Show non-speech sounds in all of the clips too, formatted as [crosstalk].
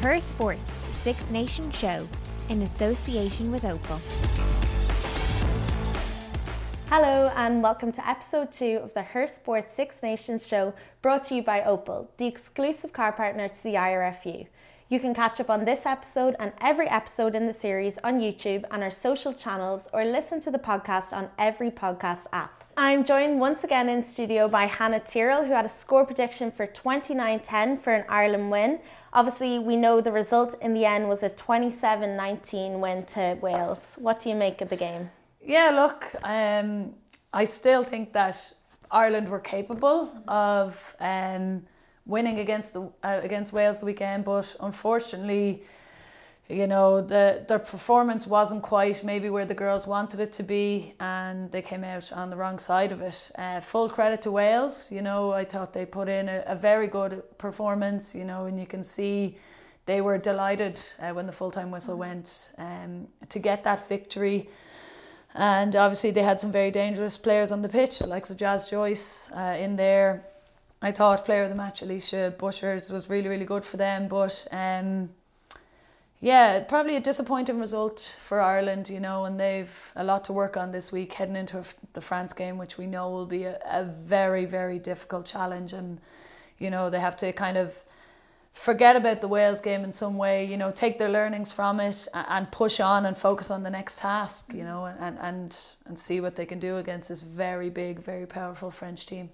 Her Sports Six Nations Show in association with Opel. Hello, and welcome to episode two of the Her Sports Six Nations show brought to you by Opel, the exclusive car partner to the IRFU. You can catch up on this episode and every episode in the series on YouTube and our social channels or listen to the podcast on every podcast app. I'm joined once again in studio by Hannah Tyrrell, who had a score prediction for 29 10 for an Ireland win. Obviously, we know the result in the end was a 27 19 win to Wales. What do you make of the game? Yeah, look, um, I still think that Ireland were capable of. Um, winning against the, uh, against Wales the weekend, but unfortunately, you know, the their performance wasn't quite maybe where the girls wanted it to be, and they came out on the wrong side of it. Uh, full credit to Wales. You know, I thought they put in a, a very good performance. You know, and you can see they were delighted uh, when the full time whistle went um, to get that victory. And obviously, they had some very dangerous players on the pitch, like Jazz Joyce uh, in there I thought player of the match Alisha Butchers was really really good for them, but um, yeah, probably a disappointing result for Ireland, you know, and they've a lot to work on this week heading into the France game, which we know will be a, a very very difficult challenge, and you know they have to kind of forget about the Wales game in some way, you know, take their learnings from it and push on and focus on the next task, you know, and, and, and see what they can do against this very big, very powerful French team.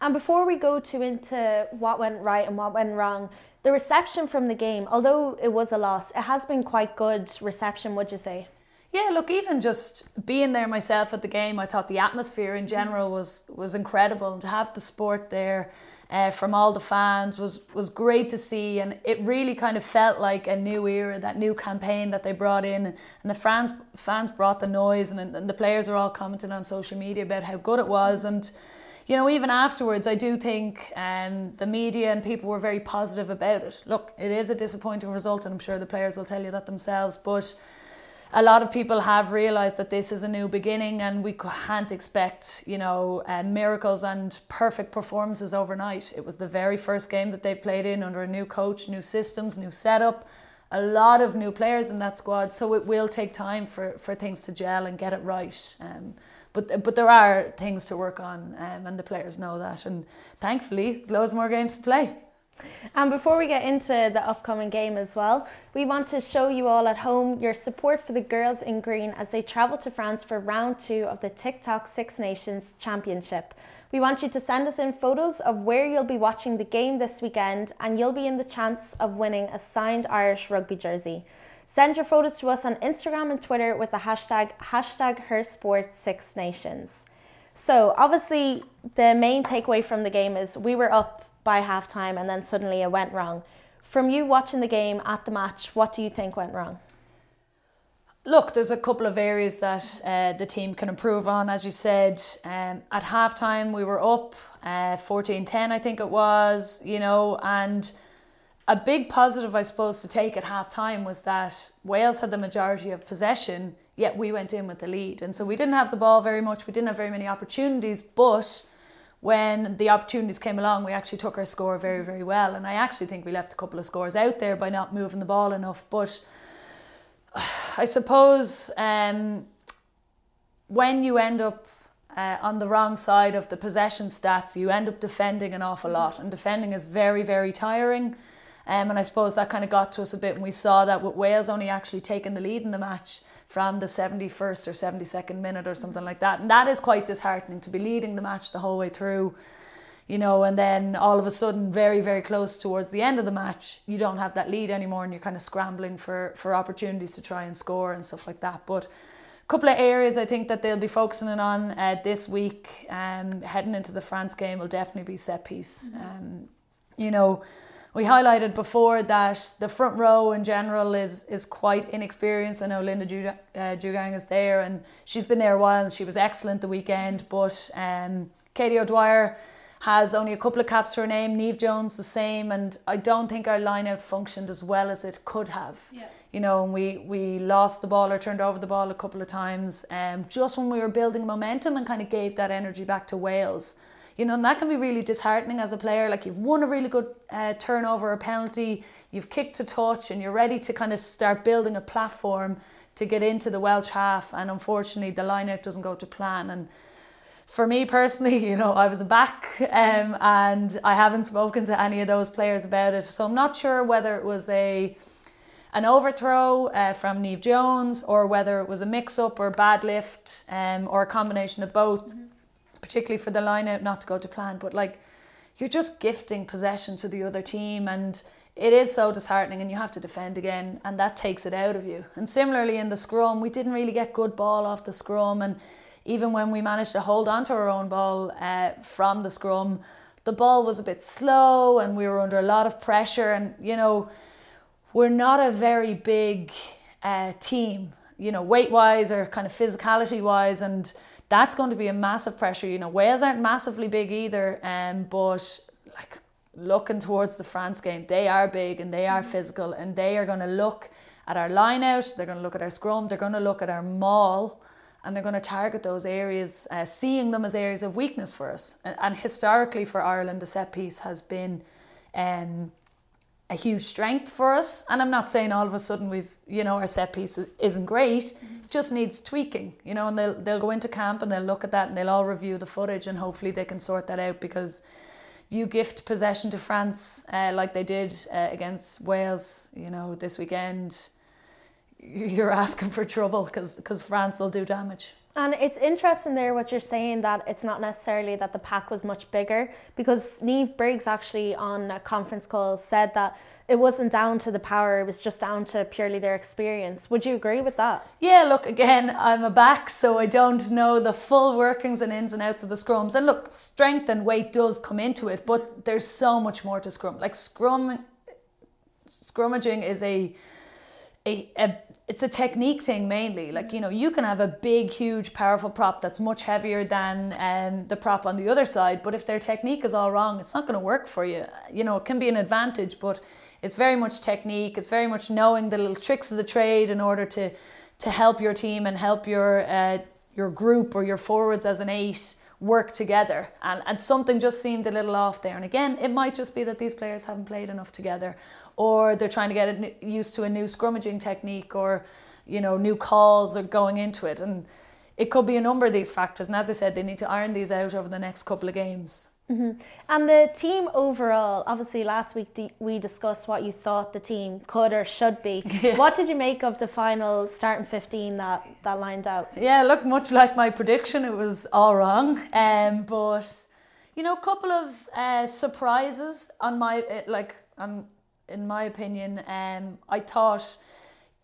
And before we go to into what went right and what went wrong, the reception from the game, although it was a loss, it has been quite good reception, would you say? Yeah, look, even just being there myself at the game, I thought the atmosphere in general was was incredible. And to have the sport there uh, from all the fans was was great to see, and it really kind of felt like a new era, that new campaign that they brought in, and the fans fans brought the noise, and, and the players are all commenting on social media about how good it was, and you know, even afterwards, I do think um, the media and people were very positive about it. Look, it is a disappointing result, and I'm sure the players will tell you that themselves, but a lot of people have realised that this is a new beginning and we can't expect, you know, uh, miracles and perfect performances overnight. It was the very first game that they've played in under a new coach, new systems, new setup, a lot of new players in that squad. So it will take time for, for things to gel and get it right. Um, but but there are things to work on, um, and the players know that. And thankfully, there's loads more games to play. And before we get into the upcoming game as well, we want to show you all at home your support for the girls in green as they travel to France for round two of the TikTok Six Nations Championship. We want you to send us in photos of where you'll be watching the game this weekend, and you'll be in the chance of winning a signed Irish rugby jersey. Send your photos to us on Instagram and Twitter with the hashtag hashtag her sport six nations. So obviously the main takeaway from the game is we were up by halftime and then suddenly it went wrong. From you watching the game at the match, what do you think went wrong? Look, there's a couple of areas that uh, the team can improve on. As you said, um, at halftime we were up uh, 14-10, I think it was, you know, and a big positive, I suppose, to take at half time was that Wales had the majority of possession, yet we went in with the lead. And so we didn't have the ball very much, we didn't have very many opportunities, but when the opportunities came along, we actually took our score very, very well. And I actually think we left a couple of scores out there by not moving the ball enough. But I suppose um, when you end up uh, on the wrong side of the possession stats, you end up defending an awful lot. And defending is very, very tiring. Um, and I suppose that kind of got to us a bit when we saw that with Wales only actually taking the lead in the match from the 71st or 72nd minute or something like that. And that is quite disheartening to be leading the match the whole way through, you know, and then all of a sudden, very, very close towards the end of the match, you don't have that lead anymore and you're kind of scrambling for, for opportunities to try and score and stuff like that. But a couple of areas I think that they'll be focusing on uh, this week, um, heading into the France game, will definitely be set piece. Mm-hmm. Um, you know, we highlighted before that the front row in general is is quite inexperienced. I know Linda uh, is there and she's been there a while and she was excellent the weekend. But um, Katie O'Dwyer has only a couple of caps to her name. Neve Jones the same, and I don't think our line out functioned as well as it could have. Yeah. You know, and we we lost the ball or turned over the ball a couple of times, um, just when we were building momentum and kind of gave that energy back to Wales you know, and that can be really disheartening as a player. Like you've won a really good uh, turnover, a penalty, you've kicked a touch, and you're ready to kind of start building a platform to get into the Welsh half. And unfortunately, the line out doesn't go to plan. And for me personally, [laughs] you know, I was back um, and I haven't spoken to any of those players about it. So I'm not sure whether it was a an overthrow uh, from Neve Jones or whether it was a mix up or bad lift um, or a combination of both, mm-hmm. Particularly for the line out not to go to plan. But like, you're just gifting possession to the other team and it is so disheartening and you have to defend again and that takes it out of you. And similarly in the scrum, we didn't really get good ball off the scrum and even when we managed to hold on to our own ball uh, from the scrum, the ball was a bit slow and we were under a lot of pressure and you know we're not a very big uh, team, you know, weight wise or kind of physicality wise, and that's going to be a massive pressure. You know, Wales aren't massively big either, um, but like looking towards the France game, they are big and they are physical, and they are going to look at our line out, they're going to look at our scrum, they're going to look at our maul. And they're going to target those areas, uh, seeing them as areas of weakness for us. And, and historically, for Ireland, the set piece has been um, a huge strength for us. And I'm not saying all of a sudden we've, you know, our set piece isn't great, mm-hmm. Just needs tweaking, you know, and they'll, they'll go into camp and they'll look at that and they'll all review the footage and hopefully they can sort that out because you gift possession to France uh, like they did uh, against Wales, you know, this weekend, [laughs] you're asking for trouble because France will do damage. And it's interesting there what you're saying that it's not necessarily that the pack was much bigger because Niamh Briggs actually on a conference call said that it wasn't down to the power, it was just down to purely their experience. Would you agree with that? Yeah, look, again, I'm a back, so I don't know the full workings and ins and outs of the scrums. And look, strength and weight does come into it, but there's so much more to scrum. Like scrum, scrummaging is a a, a it's a technique thing mainly. Like, you know, you can have a big, huge, powerful prop that's much heavier than um, the prop on the other side, but if their technique is all wrong, it's not going to work for you. You know, it can be an advantage, but it's very much technique. It's very much knowing the little tricks of the trade in order to to help your team and help your uh, your group or your forwards as an eight work together. And, and something just seemed a little off there. And again, it might just be that these players haven't played enough together, or they're trying to get used to a new scrummaging technique, or you know, new calls are going into it. And it could be a number of these factors. And as I said, they need to iron these out over the next couple of games. Mm-hmm. And the team overall, obviously, last week we discussed what you thought the team could or should be. [laughs] Yeah. What did you make of the final starting 15 that, that lined out? Yeah, look, much like my prediction, it was all wrong. Um, but, you know, a couple of uh, surprises on my, uh, like, um, in my opinion. Um, I thought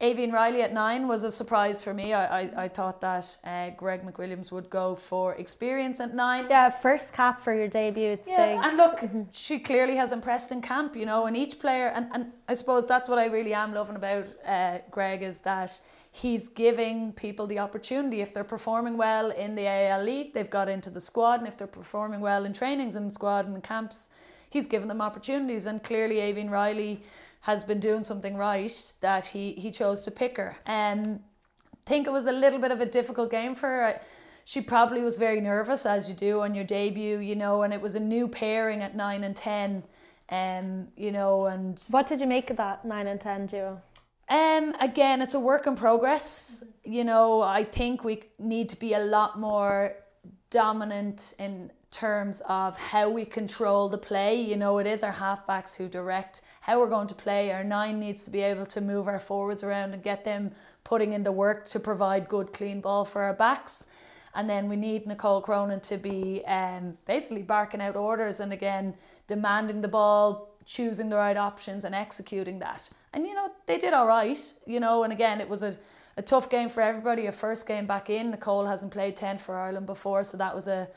Aoibheann Reilly at nine was a surprise for me. I, I, I thought that uh, Greg McWilliams would go for experience at nine. Yeah, first cap for your debut. It's yeah, big. And look, [laughs] mm-hmm. she clearly has impressed in camp, you know, and each player, and, and I suppose that's what I really am loving about uh, Greg is that he's giving people the opportunity. If they're performing well in the AIL League, they've got into the squad, and if they're performing well in trainings and squad and camps, he's given them opportunities. And clearly, Aoibheann Reilly has been doing something right that he, he chose to pick her. Um, I think it was a little bit of a difficult game for her. She probably was very nervous, as you do on your debut, you know, and it was a new pairing at 9 and 10, um, you know, and... What did you make of that 9 and 10 duo? Um, again, it's a work in progress. You know, I think we need to be a lot more dominant in terms of how we control the play. You know, it is our halfbacks who direct how we're going to play. Our nine needs to be able to move our forwards around and get them putting in the work to provide good, clean ball for our backs. And then we need Nicole Cronin to be um, basically barking out orders and again demanding the ball, choosing the right options, and executing that. And you know, they did all right, you know, and again, it was a a tough game for everybody. A first game back in. Nicole hasn't played 10 for Ireland before, so that was a,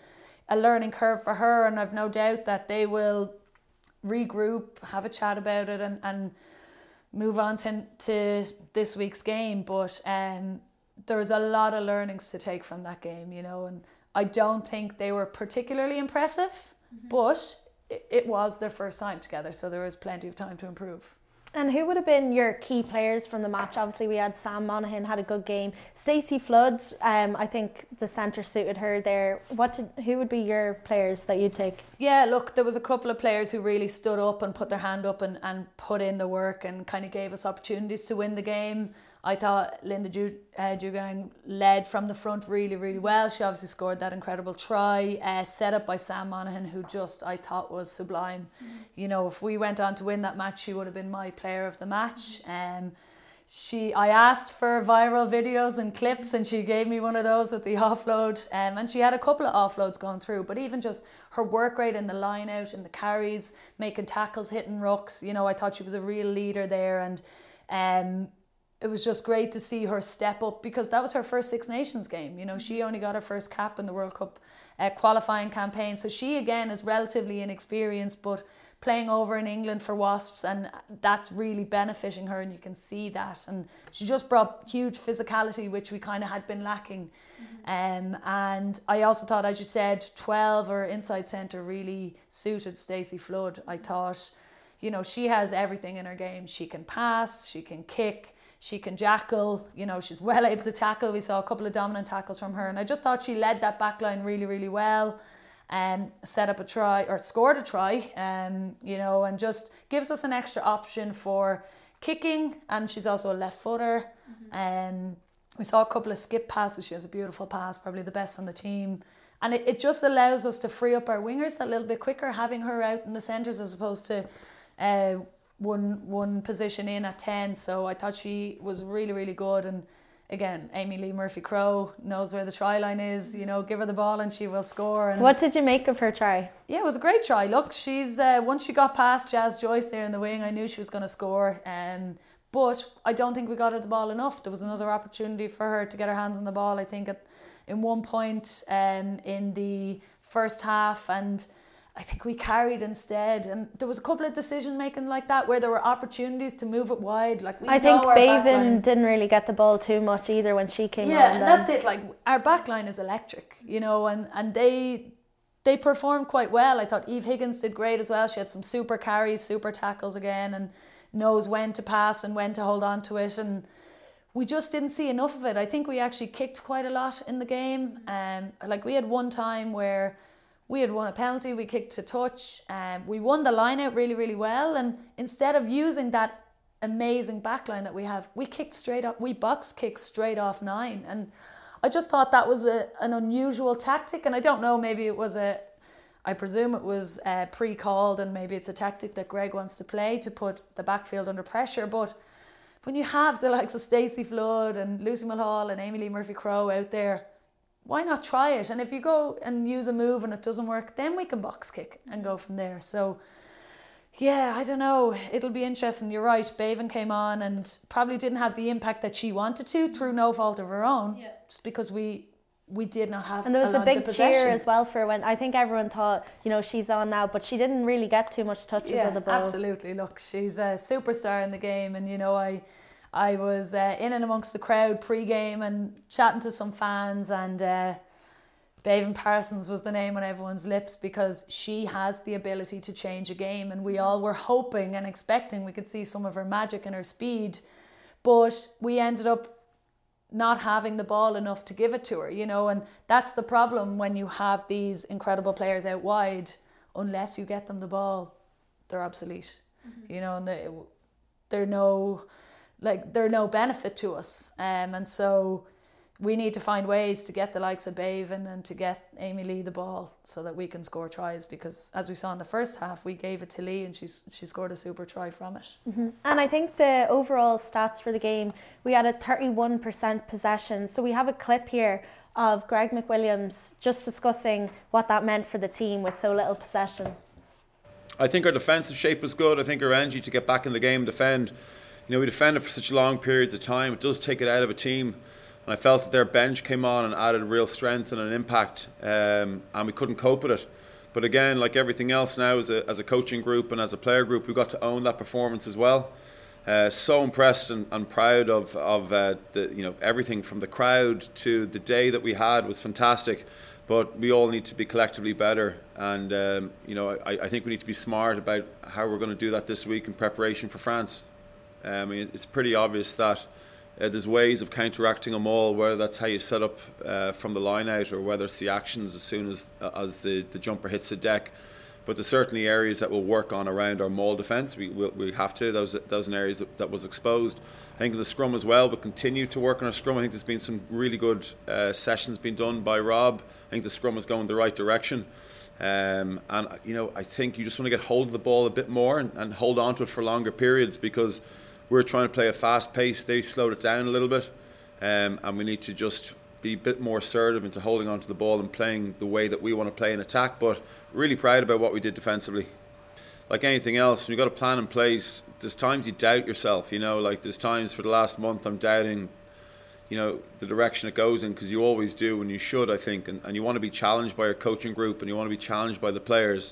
a learning curve for her. And I've no doubt that they will regroup, have a chat about it, and, and move on to, to this week's game. But um, there's a lot of learnings to take from that game, you know. And I don't think they were particularly impressive, mm-hmm. but it, it was their first time together, so there was plenty of time to improve. And who would have been your key players from the match? Obviously, we had Sam Monaghan had a good game. Stacey Flood, um, I think the centre suited her there. What? Did, who would be your players that you'd take? Yeah, look, there was a couple of players who really stood up and put their hand up and, and put in the work and kind of gave us opportunities to win the game. I thought Linda Djougang uh, led from the front really, really well. She obviously scored that incredible try, uh, set up by Sam Monaghan, who just I thought was sublime. Mm-hmm. You know, if we went on to win that match, she would have been my player of the match. Um, she, I asked for viral videos and clips, and she gave me one of those with the offload. Um, and she had a couple of offloads going through, but even just her work rate in the line out and the carries, making tackles, hitting rucks. You know, I thought she was a real leader there, and. Um, it was just great to see her step up because that was her first Six Nations game. You know, she only got her first cap in the World Cup uh, qualifying campaign. So she, again, is relatively inexperienced, but playing over in England for Wasps, and that's really benefiting her, and you can see that. And she just brought huge physicality, which we kind of had been lacking. Mm-hmm. Um, and I also thought, as you said, 12 or inside centre really suited Stacey Flood. I thought, you know, she has everything in her game. She can pass, she can kick she can jackal, you know, she's well [laughs] able to tackle. We saw a couple of dominant tackles from her, and I just thought she led that back line really, really well. Um, set up a try or scored a try, um, you know, and just gives us an extra option for kicking. And she's also a left footer. Mm-hmm. Um, we saw a couple of skip passes. She has a beautiful pass, probably the best on the team. And it, it just allows us to free up our wingers a little bit quicker, having her out in the centres as opposed to uh, one one position in at 10 so I thought she was really really good. And again Amee-Leigh Murphy Crowe knows where the try line is you know give her the ball and she will score. And what did you make of her try? Yeah it was a great try. Look she's uh, once she got past Jazz Joyce there in the wing I knew she was going to score um, but I don't think we got her the ball enough. There was another opportunity for her to get her hands on the ball I think at in one point um, in the first half. And I think we carried instead, and there was a couple of decision making like that where there were opportunities to move it wide. Like I think Béibhinn didn't really get the ball too much either when she came. Yeah, and that's it. Like our backline is electric, you know, and and they they performed quite well. I thought Eve Higgins did great as well. She had some super carries, super tackles again, and knows when to pass and when to hold on to it and we just didn't see enough of it. I think we actually kicked quite a lot in the game. Um, like we had one time where we had won a penalty, we kicked to touch, um, we won the line out really, really well. And instead of using that amazing backline that we have, we kicked straight up, we box kicked straight off nine. And I just thought that was a, an unusual tactic. And I don't know, maybe it was a, I presume it was uh, pre called, and maybe it's a tactic that Greg wants to play to put the backfield under pressure. But when you have the likes of Stacey Flood and Lucy Mulhall and Amee-Leigh Murphy Crowe out there, why not try it? And if you go and use a move and it doesn't work, then we can box kick and go from there. So, yeah, I don't know. It'll be interesting. You're right. Béibhinn came on and probably didn't have the impact that she wanted to through no fault of her own, yeah. just because we we did not have. And there was a, a big cheer as well for when I think everyone thought, you know, she's on now, but she didn't really get too much touches yeah, on the ball. Absolutely. Look, she's a superstar in the game, and you know, I I was uh, in and amongst the crowd pre-game and chatting to some fans and uh, Béibhinn Parsons was the name on everyone's lips because she has the ability to change a game and we all were hoping and expecting we could see some of her magic and her speed but we ended up not having the ball enough to give it to her you know and that's the problem when you have these incredible players out wide unless you get them the ball they're obsolete mm-hmm. you know and they, they're no like they're no benefit to us. Um, and so we need to find ways to get the likes of Béibhinn and to get Amee-Leigh the ball so that we can score tries because as we saw in the first half we gave it to Leigh and she's she scored a super try from it. Mm-hmm. And I think the overall stats for the game we had a 31% possession. So we have a clip here of Greg McWilliams just discussing what that meant for the team with so little possession. I think our defensive shape was good. I think our energy to get back in the game defend you know, we defended for such long periods of time. It does take it out of a team. And I felt that their bench came on and added real strength and an impact, um, and we couldn't cope with it. But again, like everything else now, as a, as a coaching group and as a player group, we got to own that performance as well. Uh, so impressed and, and proud of, of uh, the, you know, everything from the crowd to the day that we had was fantastic. But we all need to be collectively better, and um, you know, I, I think we need to be smart about how we're going to do that this week in preparation for France. I mean, it's pretty obvious that uh, there's ways of counteracting them all, whether that's how you set up uh, from the line out or whether it's the actions as soon as uh, as the, the jumper hits the deck. But there's certainly areas that we'll work on around our maul defence. We, we, we have to. Those those areas that, that was exposed. I think in the scrum as well, but continue to work on our scrum. I think there's been some really good uh, sessions being done by Rob. I think the scrum is going the right direction. Um, and you know, I think you just want to get hold of the ball a bit more and, and hold on to it for longer periods because we're trying to play a fast pace. They slowed it down a little bit, um, and we need to just be a bit more assertive into holding on to the ball and playing the way that we want to play in attack. But really proud about what we did defensively. Like anything else, when you've got a plan in place, there's times you doubt yourself. You know, like there's times for the last month I'm doubting, you know, the direction it goes in because you always do and you should, I think. And, and you want to be challenged by your coaching group and you want to be challenged by the players.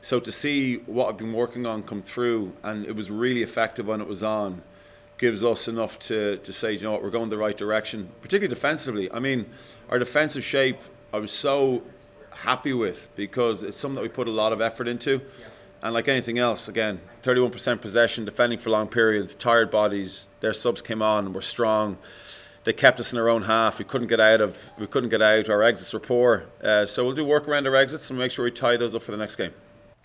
So to see what I've been working on come through and it was really effective when it was on gives us enough to, to say, you know what, we're going the right direction, particularly defensively. I mean, our defensive shape, I was so happy with because it's something that we put a lot of effort into. And like anything else, again, 31% possession, defending for long periods, tired bodies, their subs came on and were strong. They kept us in our own half. We couldn't get out of. We couldn't get out. Our exits were poor. Uh, so we'll do work around our exits and make sure we tie those up for the next game.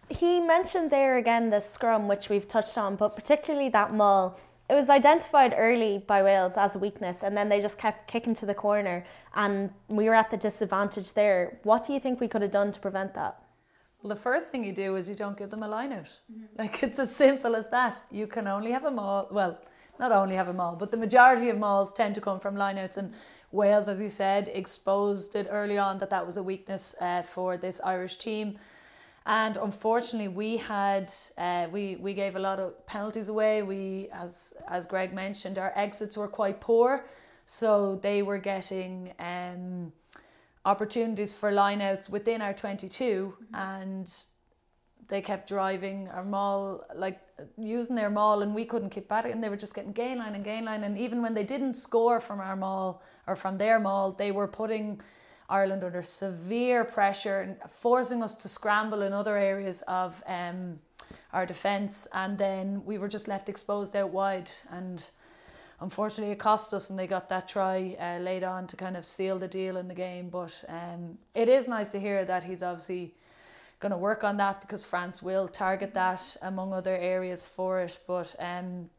He mentioned there again the scrum, which we've touched on, but particularly that maul. It was identified early by Wales as a weakness, and then they just kept kicking to the corner, and we were at the disadvantage there. What do you think we could have done to prevent that? Well, the first thing you do is you don't give them a line out. Mm-hmm. Like it's as simple as that. You can only have a maul. Well, not only have a maul, but the majority of mauls tend to come from lineouts. And Wales, as you said, exposed it early on that that was a weakness uh, for this Irish team. And unfortunately, we had uh, we we gave a lot of penalties away. We, as as Greg mentioned, our exits were quite poor, so they were getting um, opportunities for lineouts within our twenty two, mm-hmm. and they kept driving our mall like using their mall and we couldn't keep back, and they were just getting gain line and gain line. And even when they didn't score from our mall or from their mall they were putting Ireland under severe pressure forcing us to scramble in other areas of um, our defence. And then we were just left exposed out wide. And unfortunately, it cost us, and they got that try uh, laid on to kind of seal the deal in the game. But um, it is nice to hear that he's obviously going to work on that because France will target that among other areas for it. But um,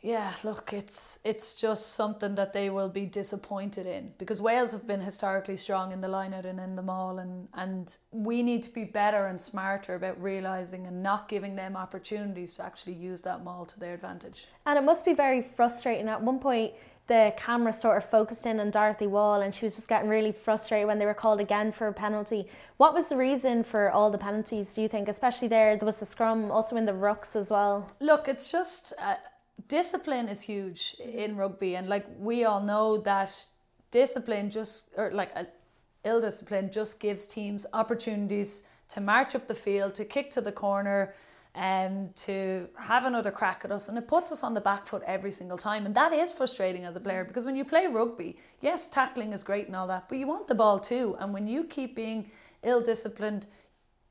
yeah, look, it's it's just something that they will be disappointed in because Wales have been historically strong in the lineout and in the maul, and and we need to be better and smarter about realizing and not giving them opportunities to actually use that maul to their advantage. And it must be very frustrating. At one point, the camera sort of focused in on Dorothy Wall, and she was just getting really frustrated when they were called again for a penalty. What was the reason for all the penalties? Do you think, especially there, there was the scrum, also in the rucks as well? Look, it's just. Uh, discipline is huge in rugby, and like we all know that discipline just or like a ill discipline just gives teams opportunities to march up the field, to kick to the corner, and um, to have another crack at us, and it puts us on the back foot every single time, and that is frustrating as a player because when you play rugby, yes, tackling is great and all that, but you want the ball too, and when you keep being ill disciplined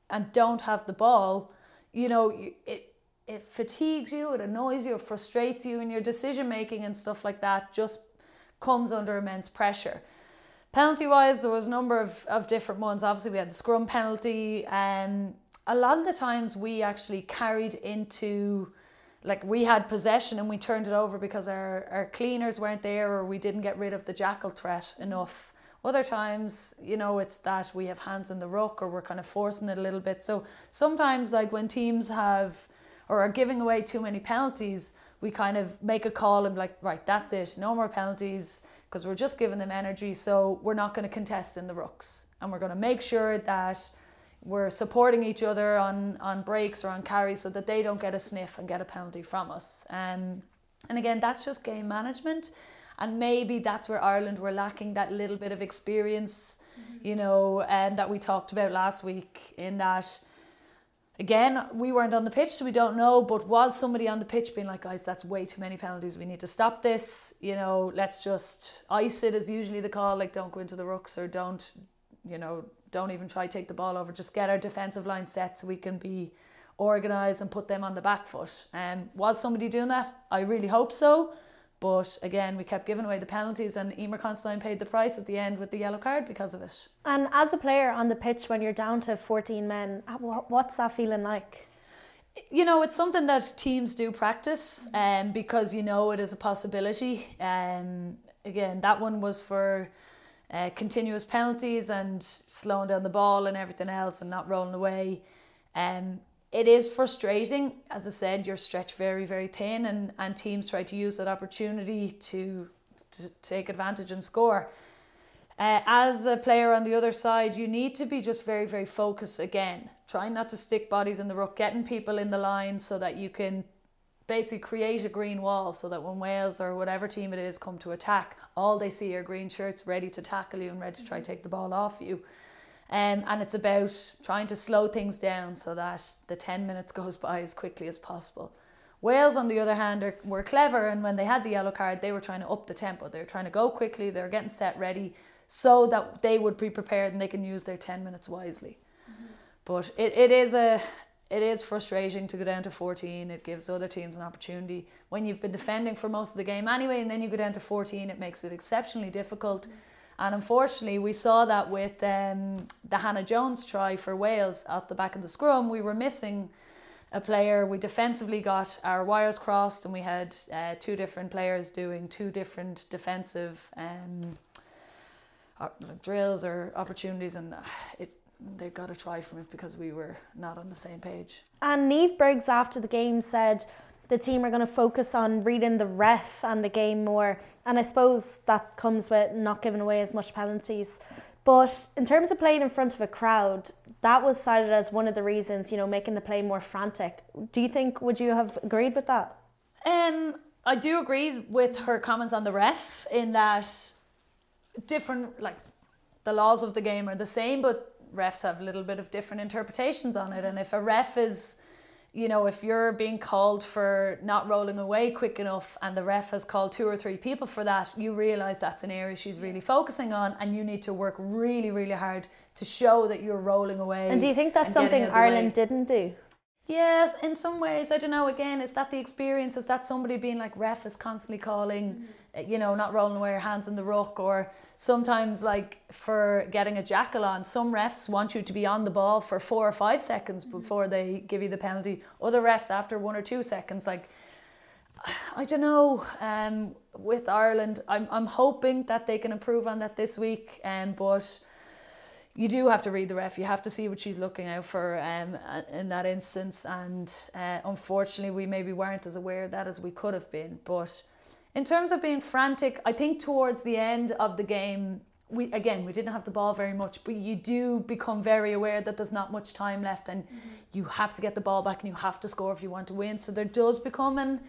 and don't have the ball, you know it it fatigues you, it annoys you, it frustrates you, and your decision making and stuff like that just comes under immense pressure. Penalty wise, there was a number of, of different ones. Obviously, we had the scrum penalty. Um, a lot of the times we actually carried into like we had possession and we turned it over because our, our cleaners weren't there or we didn't get rid of the jackal threat enough. Other times, you know, it's that we have hands in the ruck or we're kind of forcing it a little bit. So sometimes, like when teams have or are giving away too many penalties, we kind of make a call and be like, right, that's it, no more penalties because we're just giving them energy. So we're not going to contest in the rucks, and we're going to make sure that we're supporting each other on on breaks or on carries so that they don't get a sniff and get a penalty from us. Um, and again, that's just game management. And maybe that's where Ireland were lacking that little bit of experience, mm-hmm. you know, and um, that we talked about last week in that Again, we weren't on the pitch, so we don't know. But was somebody on the pitch being like, guys, that's way too many penalties. We need to stop this. You know, let's just ice it is usually the call. Like, don't go into the rucks or don't, you know, don't even try take the ball over. Just get our defensive line set so we can be organised and put them on the back foot. Um, was somebody doing that? I really hope so. But again, we kept giving away the penalties, and Emer Constantine paid the price at the end with the yellow card because of it. And as a player on the pitch, when you're down to 14 men, what's that feeling like? You know, it's something that teams do practice um, because you know it is a possibility. Um, again, that one was for uh, continuous penalties and slowing down the ball and everything else and not rolling away. Um, it is frustrating. As I said, you're stretched very, very thin, and, and teams try to use that opportunity to, to take advantage and score. Uh, as a player on the other side, you need to be just very, very focused again. Trying not to stick bodies in the ruck, getting people in the line so that you can basically create a green wall so that when Wales or whatever team it is come to attack, all they see are green shirts ready to tackle you and ready to try to take the ball off you. Um, and it's about trying to slow things down so that the 10 minutes [laughs] goes by as quickly as possible. Wales, on the other hand, are, were clever, and when they had the yellow card, they were trying to up the tempo. They were trying to go quickly, they were getting set ready so that they would be prepared and they can use their 10 minutes wisely. Mm-hmm. But it, it is a it is frustrating to go down to 14. It gives other teams an opportunity. When you've been defending for most of the game anyway, and then you go down to 14, it makes it exceptionally difficult. Mm-hmm and unfortunately, we saw that with um, the Hannah Jones try for Wales at the back of the scrum. We were missing a player. We defensively got our wires crossed, and we had uh, two different players doing two different defensive um, drills or opportunities, and uh, it they got a try from it because we were not on the same page. And Niamh Briggs after the game said the team are going to focus on reading the ref and the game more. And I suppose that comes with not giving away as much penalties. But in terms of playing in front of a crowd, that was cited as one of the reasons, you know, making the play more frantic. Do you think, would you have agreed with that? Um, I do agree with her comments on the ref in that different, like, the laws of the game are the same, but refs have a little bit of different interpretations on it. And if a ref is you know, if you're being called for not rolling away quick enough and the ref has called two or three people for that, you realise that's an area she's really focusing on and you need to work really, really hard to show that you're rolling away. And do you think that's something Ireland didn't do? Yes, in some ways, I don't know. Again, is that the experience? Is that somebody being like ref is constantly calling, mm-hmm. you know, not rolling away your hands in the ruck, or sometimes like for getting a jackal on, some refs want you to be on the ball for four or five seconds mm-hmm. before they give you the penalty. Other refs after one or two seconds, like [sighs] I don't know. Um, with Ireland, I'm I'm hoping that they can improve on that this week. Um, but you do have to read the ref. You have to see what she's looking out for um, in that instance. And uh, unfortunately, we maybe weren't as aware of that as we could have been. But in terms of being frantic, I think towards the end of the game, we again we didn't have the ball very much, but you do become very aware that there's not much time left, and mm-hmm. you have to get the ball back and you have to score if you want to win. So there does become an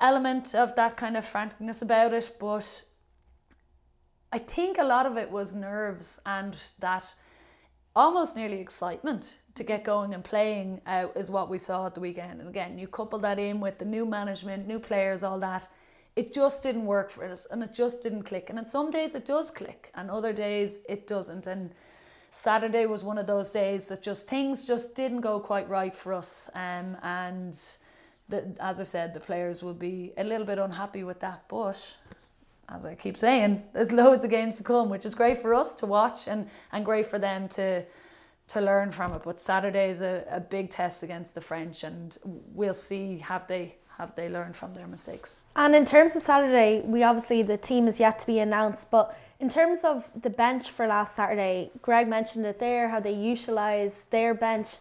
element of that kind of franticness about it, but. I think a lot of it was nerves and that almost nearly excitement to get going and playing uh, is what we saw at the weekend. And again, you couple that in with the new management, new players, all that. It just didn't work for us and it just didn't click. And on some days it does click and other days it doesn't. And Saturday was one of those days that just things just didn't go quite right for us. Um, and the, as I said, the players will be a little bit unhappy with that. But as I keep saying, there's loads of games to come, which is great for us to watch and, and great for them to to learn from it. But Saturday is a, a big test against the French, and we'll see have they have they learned from their mistakes. And in terms of Saturday, we obviously the team is yet to be announced, but in terms of the bench for last Saturday, Greg mentioned it there, how they utilise their bench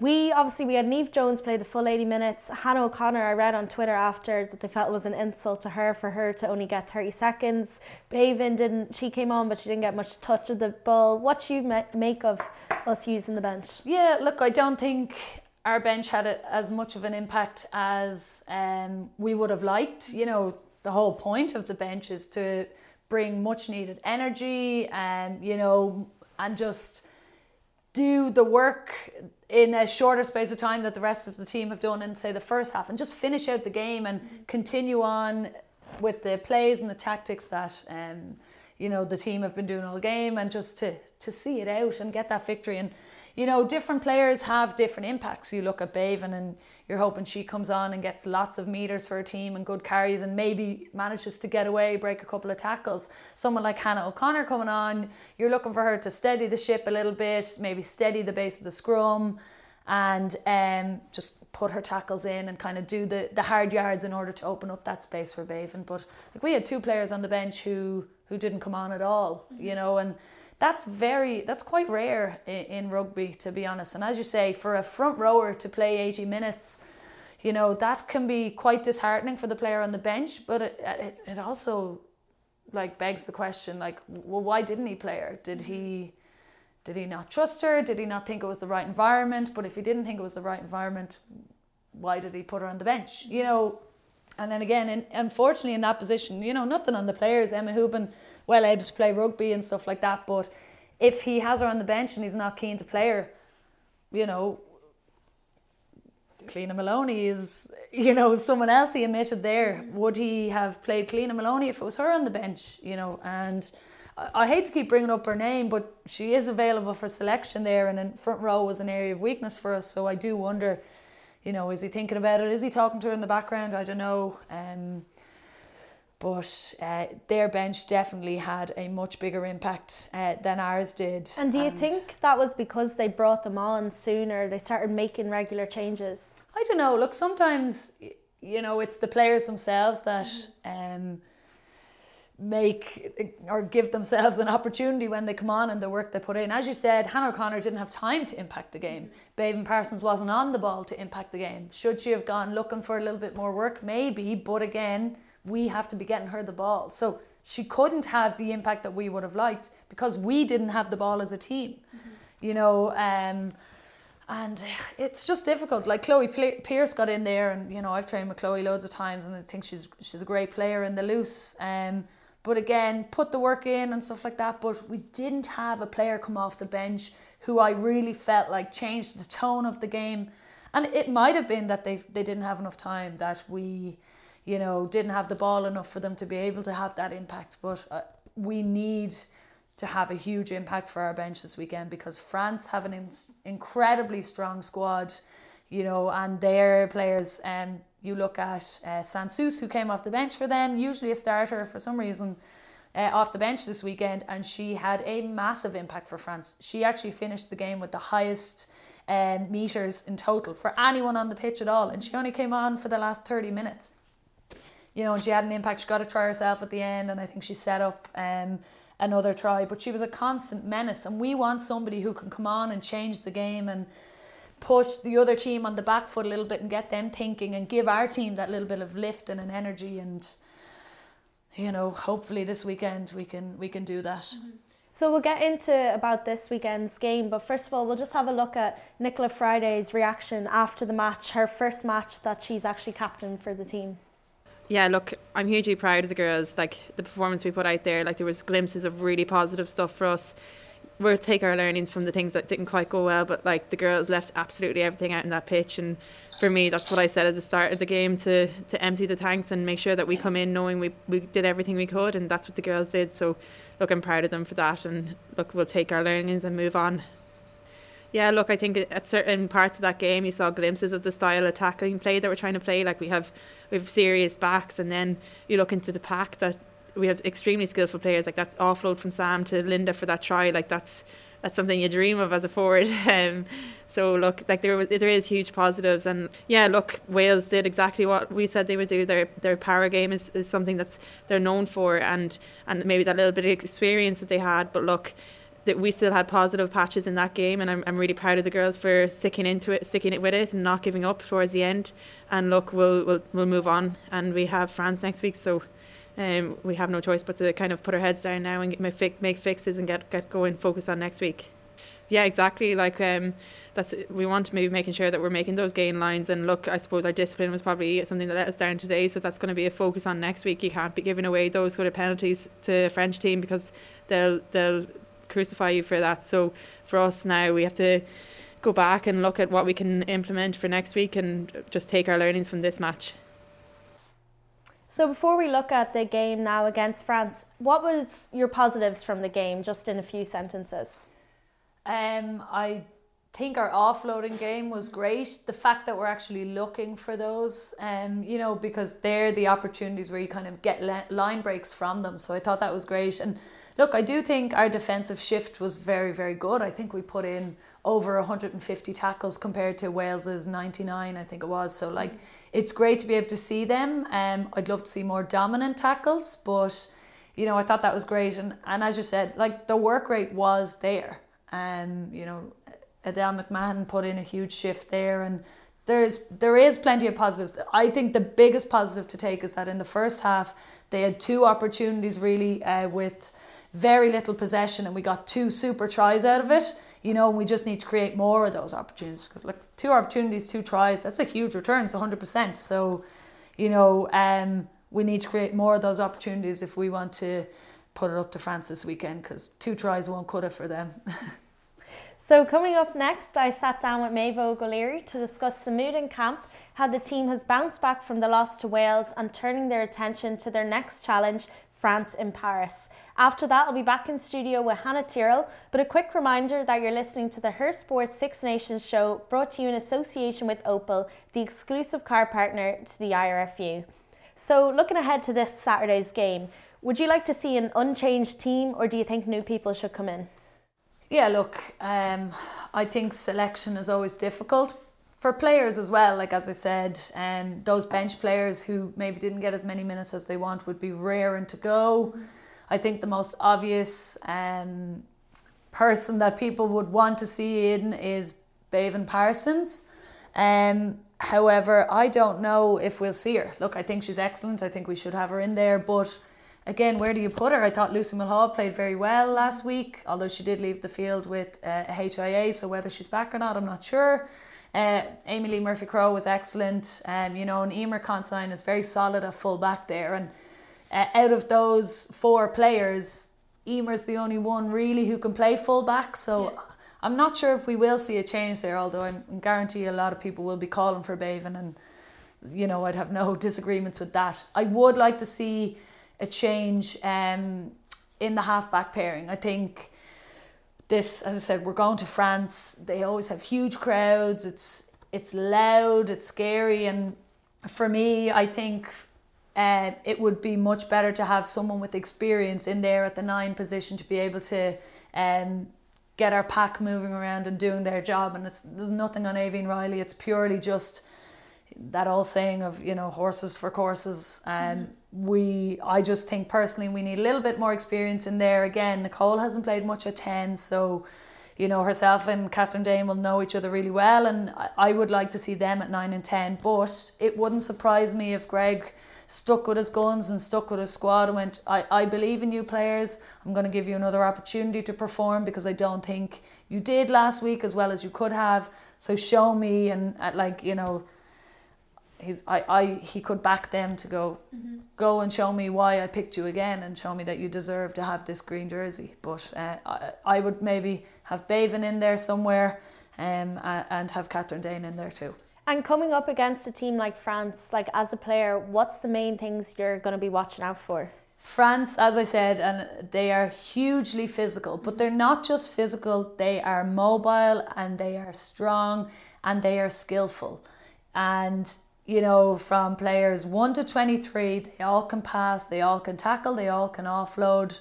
we obviously we had Neve Jones play the full 80 minutes. Hannah O'Connor, I read on Twitter after that they felt it was an insult to her for her to only get 30 seconds. Béibhinn didn't, she came on, but she didn't get much touch of the ball. What do you make of us using the bench? Yeah, look, I don't think our bench had a, as much of an impact as um, we would have liked. You know, the whole point of the bench is to bring much needed energy and, you know, and just do the work in a shorter space of time that the rest of the team have done in say the first half and just finish out the game and continue on with the plays and the tactics that um, you know the team have been doing all game and just to to see it out and get that victory and you know, different players have different impacts. You look at Béibhinn and you're hoping she comes on and gets lots of meters for her team and good carries and maybe manages to get away, break a couple of tackles. Someone like Hannah O'Connor coming on, you're looking for her to steady the ship a little bit, maybe steady the base of the scrum and um, just put her tackles in and kind of do the, the hard yards in order to open up that space for Béibhinn. But like we had two players on the bench who who didn't come on at all, you know, and that's very that's quite rare in, in, rugby to be honest. And as you say for a front rower to play 80 minutes you know that can be quite disheartening for the player on the bench but it, it, it also like begs the question like well why didn't he play her? Did he did he not trust her? Did he not think it was the right environment? But if he didn't think it was the right environment why did he put her on the bench you know? And then again in, unfortunately in that position you know nothing on the players. Emma Hooban well able to play rugby and stuff like that. But if he has her on the bench and he's not keen to play her, you know, Cliodhna Moloney is, you know, someone else he omitted there. Would he have played Cliodhna Moloney if it was her on the bench? You know, and I, I hate to keep bringing up her name, but she is available for selection there, and in front row was an area of weakness for us. So I do wonder, you know, is he thinking about it? Is he talking to her in the background? I don't know. Um, but uh, their bench definitely had a much bigger impact uh, than ours did. And do you and think that was because they brought them on sooner? They started making regular changes. I don't know. Look, sometimes you know it's the players themselves that um, make or give themselves an opportunity when they come on and the work they put in. As you said, Hannah O'Connor didn't have time to impact the game. Béibhinn Parsons wasn't on the ball to impact the game. Should she have gone looking for a little bit more work? Maybe, but again we have to be getting her the ball. So she couldn't have the impact that we would have liked because we didn't have the ball as a team, mm-hmm. you know. Um, and it's just difficult. Like Chloe Pearse got in there, and you know I've trained with Chloe loads of times, and I think she's she's a great player in the loose. Um, but again, put the work in and stuff like that. But we didn't have a player come off the bench who I really felt like changed the tone of the game. And it might have been that they they didn't have enough time that we you know, didn't have the ball enough for them to be able to have that impact. But uh, we need to have a huge impact for our bench this weekend because France have an in- incredibly strong squad, you know, and their players. Um, you look at uh, Sansus, who came off the bench for them, usually a starter for some reason. Uh, off the bench this weekend, and she had a massive impact for France. She actually finished the game with the highest um, meters in total for anyone on the pitch at all, and she only came on for the last 30 minutes you know, and she had an impact. She got to try herself at the end, and I think she set up um, another try. But she was a constant menace, and we want somebody who can come on and change the game and put the other team on the back foot a little bit and get them thinking and give our team that little bit of lift and an energy. And you know, hopefully this weekend we can we can do that. Mm-hmm. So we'll get into about this weekend's game, but first of all, we'll just have a look at Nichola Fryday's reaction after the match, her first match that she's actually captain for the team yeah, look, I'm hugely proud of the girls. Like the performance we put out there, like there was glimpses of really positive stuff for us. We'll take our learnings from the things that didn't quite go well, but like the girls left absolutely everything out in that pitch. And for me, that's what I said at the start of the game to to empty the tanks and make sure that we come in knowing we we did everything we could, and that's what the girls did. So, look, I'm proud of them for that, and look, we'll take our learnings and move on. Yeah, look, I think at certain parts of that game, you saw glimpses of the style of attacking play that we're trying to play. Like we have, we have serious backs, and then you look into the pack that we have extremely skillful players. Like that offload from Sam to Linda for that try. Like that's that's something you dream of as a forward. [laughs] Um, so look, like there there is huge positives, and yeah, look, Wales did exactly what we said they would do. Their their power game is, is something that's they're known for, and and maybe that little bit of experience that they had. But look, that we still had positive patches in that game, and I'm, I'm really proud of the girls for sticking into it, sticking it with it, and not giving up towards the end. And look, we'll we'll, we'll move on, and we have France next week, so um, we have no choice but to kind of put our heads down now and make, make fixes and get get going, focus on next week. Yeah, exactly. Like um, that's we want to be making sure that we're making those gain lines. And look, I suppose our discipline was probably something that let us down today, so that's going to be a focus on next week. You can't be giving away those sort of penalties to a French team because they'll they'll crucify you for that. So for us now, we have to go back and look at what we can implement for next week and just take our learnings from this match. So before we look at the game now against France, what was your positives from the game, just in a few sentences? Um, I think our offloading game was great. The fact that we're actually looking for those, um, you know, because they're the opportunities where you kind of get line breaks from them. So I thought that was great. And look, I do think our defensive shift was very, very good. I think we put in over 150 tackles compared to Wales's 99, I think it was. So like, it's great to be able to see them. Um, I'd love to see more dominant tackles, but you know, I thought that was great. And and as you said, like the work rate was there. Um, you know, Edel McMahon put in a huge shift there and there's there is plenty of positives. I think the biggest positive to take is that in the first half they had two opportunities really uh, with very little possession and we got two super tries out of it. You know, we just need to create more of those opportunities because like two opportunities, two tries, that's a huge return, it's 100%. So, you know, um, we need to create more of those opportunities if we want to put it up to France this weekend because two tries won't cut it for them. [laughs] So, coming up next, I sat down with Maeve O'Leary to discuss the mood in camp, how the team has bounced back from the loss to Wales, and turning their attention to their next challenge, France in Paris. After that, I'll be back in studio with Hannah Tyrrell, but a quick reminder that you're listening to the Her Sports Six Nations show brought to you in association with Opel, the exclusive car partner to the IRFU. So, looking ahead to this Saturday's game, would you like to see an unchanged team or do you think new people should come in? Yeah, look, um, I think selection is always difficult for players as well. Like as I said, um, those bench players who maybe didn't get as many minutes as they want would be raring to go. I think the most obvious um, person that people would want to see in is Béibhinn Parsons. Um, however, I don't know if we'll see her. Look, I think she's excellent. I think we should have her in there, but again, where do you put her? I thought Lucy Mulhall played very well last week, although she did leave the field with uh, HIA, so whether she's back or not, I'm not sure. Uh, Amee-Leigh Murphy Crowe was excellent, um, you know, and Eimear Considine is very solid at full back there. And uh, out of those four players, Eimear's the only one really who can play full back. So yeah. I'm not sure if we will see a change there, although I'm, I guarantee a lot of people will be calling for Béibhinn and you know, I'd have no [laughs] disagreements with that. I would like to see a change um, in the halfback pairing. I think this, as I said, we're going to France. They always have huge crowds. It's it's loud. It's scary, and for me, I think. Uh, it would be much better to have someone with experience in there at the nine position to be able to um, get our pack moving around and doing their job. And it's, there's nothing on Aoibheann Reilly. It's purely just that old saying of you know horses for courses. Um, mm we I just think personally we need a little bit more experience in there. Again, Nicole hasn't played much at ten, so you know herself and Kathryn Dane will know each other really well, and I would like to see them at nine and ten. But it wouldn't surprise me if Greg stuck with his guns and stuck with his squad and went, I, I believe in you players. I'm going to give you another opportunity to perform because I don't think you did last week as well as you could have. So show me and uh, like you know he's I, I he could back them to go mm-hmm. go and show me why I picked you again and show me that you deserve to have this green jersey. But uh, I, I would maybe have Béibhinn in there somewhere um, and have Kathryn Dane in there too. And coming up against a team like France, like as a player, what's the main things you're going to be watching out for? France, as I said, and they are hugely physical, but they're not just physical, they are mobile and they are strong and they are skillful. And you know, from players 1 to 23, they all can pass, they all can tackle, they all can offload,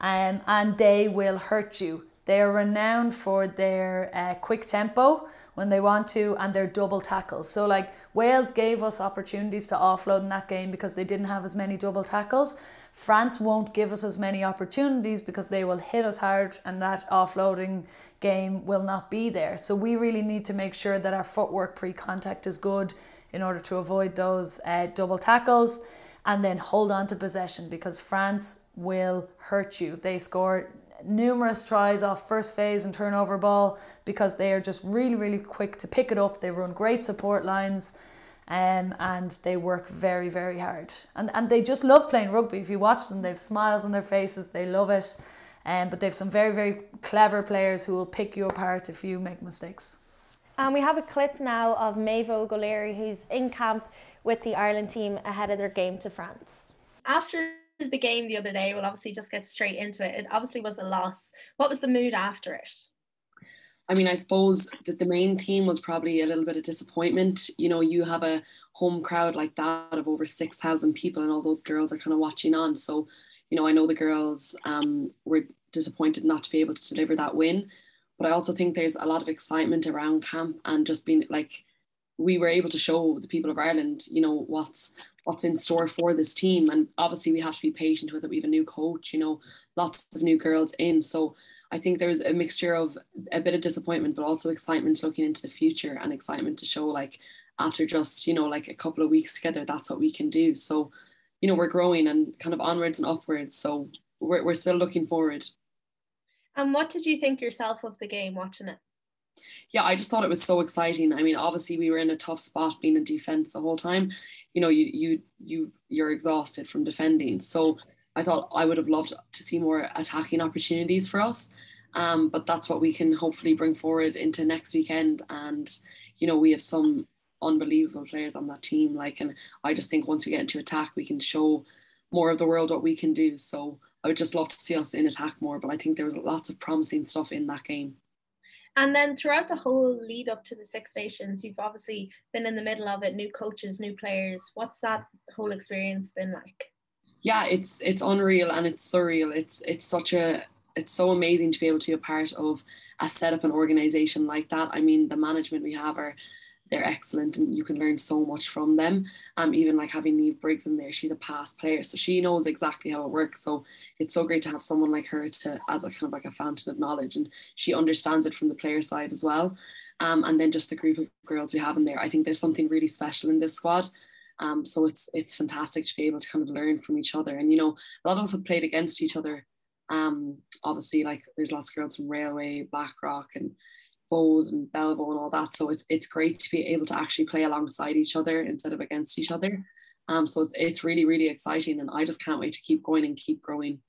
um, and they will hurt you. They are renowned for their uh, quick tempo when they want to and their double tackles. So, like Wales gave us opportunities to offload in that game because they didn't have as many double tackles. France won't give us as many opportunities because they will hit us hard and that offloading game will not be there. So, we really need to make sure that our footwork pre contact is good in order to avoid those uh, double tackles and then hold on to possession because France will hurt you. They score numerous tries off first phase and turnover ball because they are just really, really quick to pick it up. They run great support lines. Um, and they work very, very hard. And, and they just love playing rugby. If you watch them, they have smiles on their faces, they love it. Um, but they have some very, very clever players who will pick you apart if you make mistakes. And we have a clip now of Maeve O'Leary, who's in camp with the Ireland team ahead of their game to France. After the game the other day, we'll obviously just get straight into it. It obviously was a loss. What was the mood after it? I mean, I suppose that the main theme was probably a little bit of disappointment. You know, you have a home crowd like that of over 6,000 people, and all those girls are kind of watching on. So, you know, I know the girls um, were disappointed not to be able to deliver that win. But I also think there's a lot of excitement around camp and just being like, we were able to show the people of Ireland, you know, what's what's in store for this team. And obviously we have to be patient with it. We have a new coach, you know, lots of new girls in. So I think there's a mixture of a bit of disappointment, but also excitement looking into the future and excitement to show like after just, you know, like a couple of weeks together, that's what we can do. So, you know, we're growing and kind of onwards and upwards. So we're, we're still looking forward. And what did you think yourself of the game watching it? Yeah, I just thought it was so exciting. I mean, obviously we were in a tough spot being in defense the whole time. You know, you you you you're exhausted from defending. So I thought I would have loved to see more attacking opportunities for us. Um, but that's what we can hopefully bring forward into next weekend. And you know, we have some unbelievable players on that team. Like, and I just think once we get into attack, we can show more of the world what we can do. So I would just love to see us in attack more. But I think there was lots of promising stuff in that game. And then throughout the whole lead up to the Six Nations, you've obviously been in the middle of it, new coaches, new players. What's that whole experience been like? Yeah, it's it's unreal and it's surreal. It's it's such a it's so amazing to be able to be a part of a set up an organization like that. I mean, the management we have are they're excellent and you can learn so much from them. Um, even like having Niamh Briggs in there, she's a past player, so she knows exactly how it works. So it's so great to have someone like her to as a kind of like a fountain of knowledge, and she understands it from the player side as well. Um, and then just the group of girls we have in there, I think there's something really special in this squad. Um, so it's it's fantastic to be able to kind of learn from each other. And you know, a lot of us have played against each other. Um, obviously, like there's lots of girls from Railway, Blackrock, and Bohs and Belleville and all that. So it's it's great to be able to actually play alongside each other instead of against each other. Um, so it's it's really really exciting, and I just can't wait to keep going and keep growing.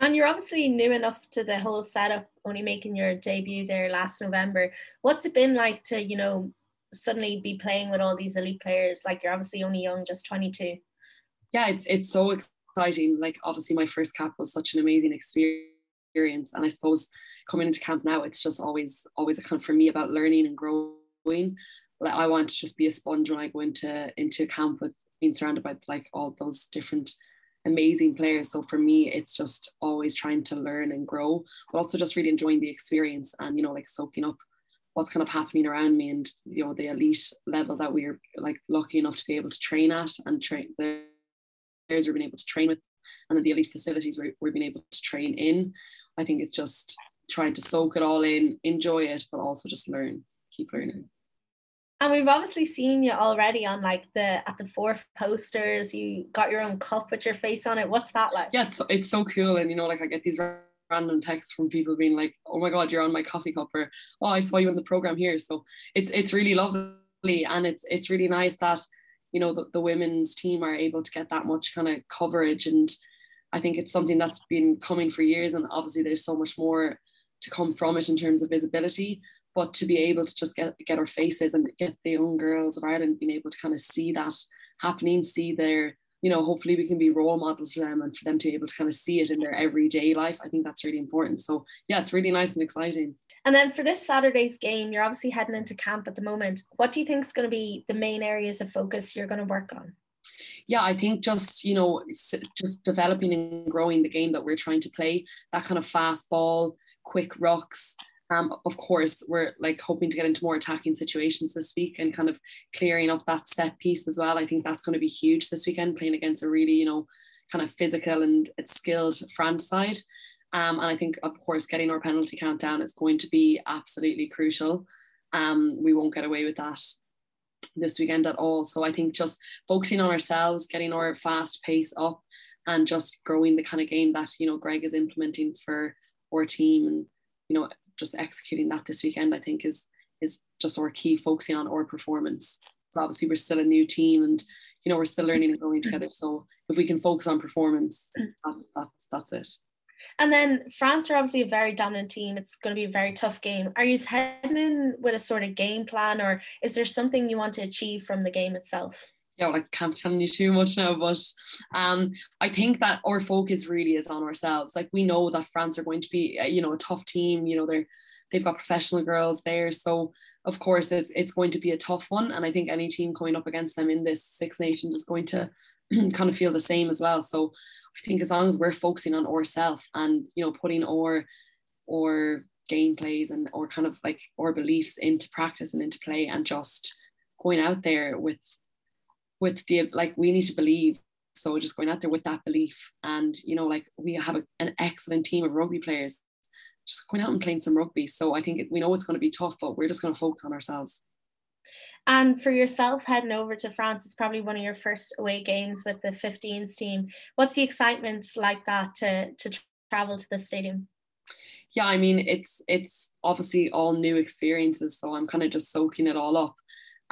And you're obviously new enough to the whole setup, only making your debut there last November. What's it been like to you know suddenly be playing with all these elite players? Like you're obviously only young, just 22. Yeah, it's it's so exciting. Like obviously my first cap was such an amazing experience, and I suppose coming into camp now, it's just always always a kind of for me about learning and growing. Like I want to just be a sponge when I go into into camp with being surrounded by like all those different amazing players. So for me, it's just always trying to learn and grow, but also just really enjoying the experience and you know like soaking up what's kind of happening around me and you know the elite level that we're like lucky enough to be able to train at and train the players we've been able to train with and the elite facilities we're being able to train in. I think it's just trying to soak it all in, enjoy it, but also just learn, keep learning. And we've obviously seen you already on like the at the fourth posters. You got your own cup with your face on it. What's that like? Yeah, it's it's so cool, and you know, like I get these random texts from people being like, "Oh my god, you're on my coffee cup," or "Oh, I saw you in the program here." So it's it's really lovely, and it's it's really nice that you know the, the women's team are able to get that much kind of coverage, and I think it's something that's been coming for years, and obviously there's so much more to come from it in terms of visibility but to be able to just get get our faces and get the young girls of Ireland being able to kind of see that happening, see their, you know, hopefully we can be role models for them and for them to be able to kind of see it in their everyday life. I think that's really important. So yeah, it's really nice and exciting. And then for this Saturday's game, you're obviously heading into camp at the moment. What do you think is going to be the main areas of focus you're going to work on? yeah, I think just, you know, just developing and growing the game that we're trying to play, that kind of fast ball, quick rucks. Um, of course, we're like hoping to get into more attacking situations this week and kind of clearing up that set piece as well. I think that's going to be huge this weekend, playing against a really, you know, kind of physical and skilled France side. Um, and I think, of course, getting our penalty count down is going to be absolutely crucial. Um, we won't get away with that this weekend at all. So I think just focusing on ourselves, getting our fast pace up, and just growing the kind of game that you know Greg is implementing for our team, and you know just executing that this weekend, I think is is just our key, focusing on our performance. So obviously we're still a new team, and you know we're still learning and growing together. So if we can focus on performance, that's that's that's it. And then France are obviously a very dominant team. It's going to be a very tough game. Are you heading in with a sort of game plan, or is there something you want to achieve from the game itself? Yeah, well, I can't tell you too much now, but um, I think that our focus really is on ourselves. Like we know that France are going to be, uh, you know, a tough team. You know, they're they've got professional girls there. So of course it's it's going to be a tough one. And I think any team coming up against them in this Six Nations is going to [clears throat] kind of feel the same as well. So I think as long as we're focusing on ourselves and you know putting our or gameplays and or kind of like our beliefs into practice and into play and just going out there with with the like we need to believe so just going out there with that belief and you know like we have a, an excellent team of rugby players just going out and playing some rugby so i think we know it's going to be tough but we're just going to focus on ourselves and for yourself heading over to France, it's probably one of your first away games with the 15s team. What's the excitement like that to, to travel to the stadium? Yeah, I mean it's it's obviously all new experiences, so I'm kind of just soaking it all up.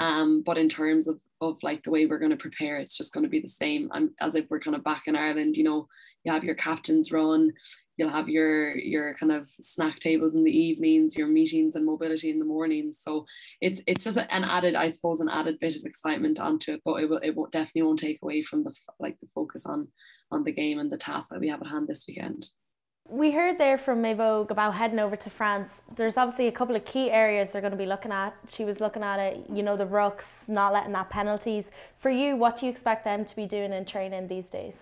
Um, but in terms of of like the way we're going to prepare, it's just going to be the same. I'm, as if we're kind of back in Ireland. You know, you have your captain's run, you'll have your your kind of snack tables in the evenings, your meetings and mobility in the mornings. So it's it's just an added, I suppose, an added bit of excitement onto it. But it will it will definitely won't take away from the like the focus on on the game and the task that we have at hand this weekend. We heard there from Maeve Óg about heading over to France. There's obviously a couple of key areas they're going to be looking at. She was looking at it, you know, the rucks, not letting that penalties. For you, what do you expect them to be doing in training these days?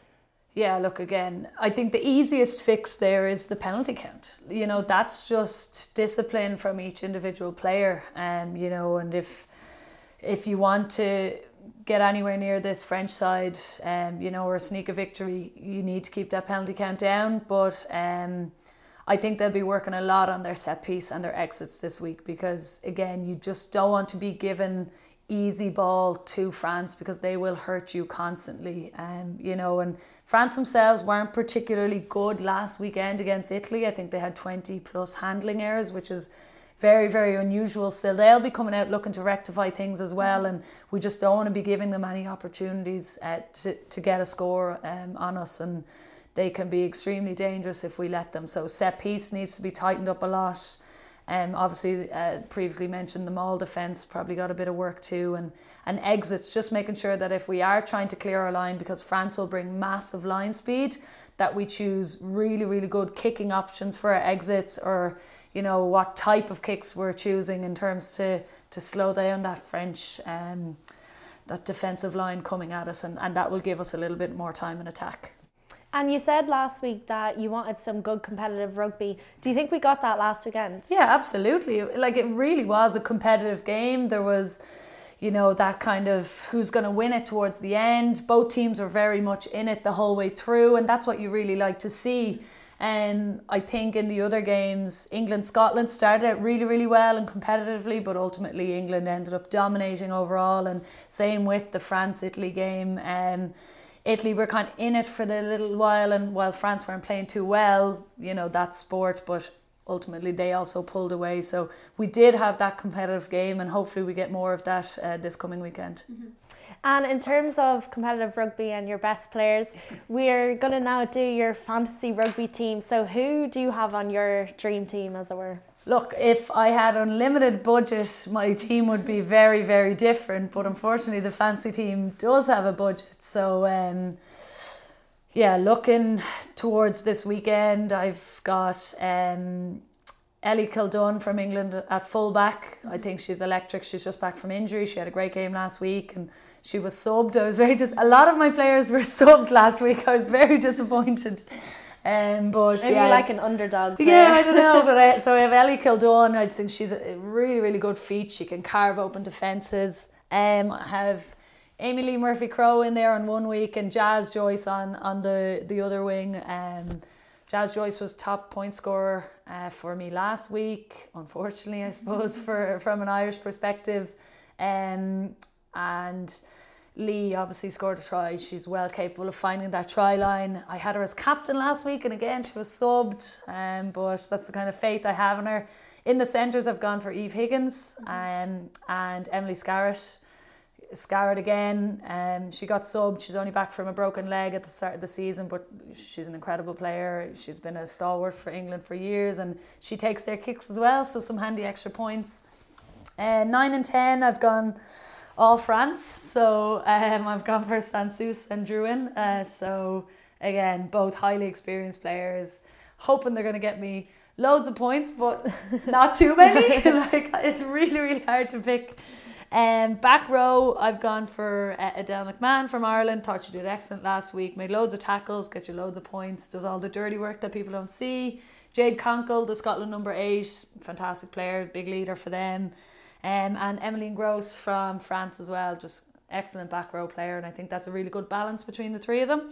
Yeah, look again. I think the easiest fix there is the penalty count. You know, that's just discipline from each individual player. Um, you know, and if if you want to get anywhere near this French side, um, you know, or a sneak a victory, you need to keep that penalty count down. But um, I think they'll be working a lot on their set piece and their exits this week because, again, you just don't want to be given easy ball to France because they will hurt you constantly. Um, you know, and France themselves weren't particularly good last weekend against Italy. I think they had 20 plus handling errors, which is very, very unusual still. They'll be coming out looking to rectify things as well, and we just don't want to be giving them any opportunities uh, to, to get a score um, on us. And they can be extremely dangerous if we let them. So, set piece needs to be tightened up a lot. Um, obviously, uh, previously mentioned the maul defence probably got a bit of work too, and and exits. Just making sure that if we are trying to clear our line, because France will bring massive line speed, that we choose really really good kicking options for our exits, or you know what type of kicks we're choosing in terms to to slow down that French um, that defensive line coming at us and, and that will give us a little bit more time in attack. And you said last week that you wanted some good competitive rugby. Do you think we got that last weekend? Yeah, absolutely. Like it really was a competitive game. There was you know that kind of who's going to win it towards the end. Both teams were very much in it the whole way through and that's what you really like to see. And um, I think in the other games, England Scotland started out really, really well and competitively, but ultimately England ended up dominating overall. And same with the France Italy game. Um, Italy were kind of in it for the little while, and while France weren't playing too well, you know, that sport, but ultimately they also pulled away. So we did have that competitive game, and hopefully we get more of that uh, this coming weekend. Mm-hmm. And in terms of competitive rugby and your best players, we're going to now do your fantasy rugby team. So, who do you have on your dream team, as it were? Look, if I had unlimited budget, my team would be very, very different. But unfortunately, the fancy team does have a budget. So, um, yeah, looking towards this weekend, I've got um, Ellie Kildunn from England at fullback. I think she's electric. She's just back from injury. She had a great game last week and she was subbed. I was very dis- a lot of my players were [laughs] subbed last week. I was very disappointed. Um, but maybe yeah, like an underdog. Player. Yeah, I don't know. [laughs] But I, so I have Ellie Kildunn. I think she's a really, really good feat. She can carve open defences. Um, I have Amee-Leigh Murphy Crowe in there on one week and Jazz Joyce on on the the other wing. Um, Jazz Joyce was top point scorer uh, for me last week. Unfortunately, I suppose for from an Irish perspective. Um, and Leigh obviously scored a try. She's well capable of finding that try line. I had her as captain last week, and again she was subbed. Um, but that's the kind of faith I have in her. In the centres, I've gone for Eve Higgins um, and Emily Scarratt. Scarratt again. Um, she got subbed. She's only back from a broken leg at the start of the season, but she's an incredible player. She's been a stalwart for England for years, and she takes their kicks as well. So some handy extra points. Uh, nine and ten, I've gone all France. So um, I've gone for Sansus and Drouin. Uh, so again, both highly experienced players, hoping they're going to get me loads of points, but [laughs] not too many. [laughs] like it's really, really hard to pick. Um, back row, I've gone for uh, Edel McMahon from Ireland. Thought she did excellent last week. Made loads of tackles, get you loads of points. Does all the dirty work that people don't see. Jade Konkel, the Scotland number eight, fantastic player, big leader for them. Um, and Emeline Gros from France as well, just excellent back row player. And I think that's a really good balance between the three of them.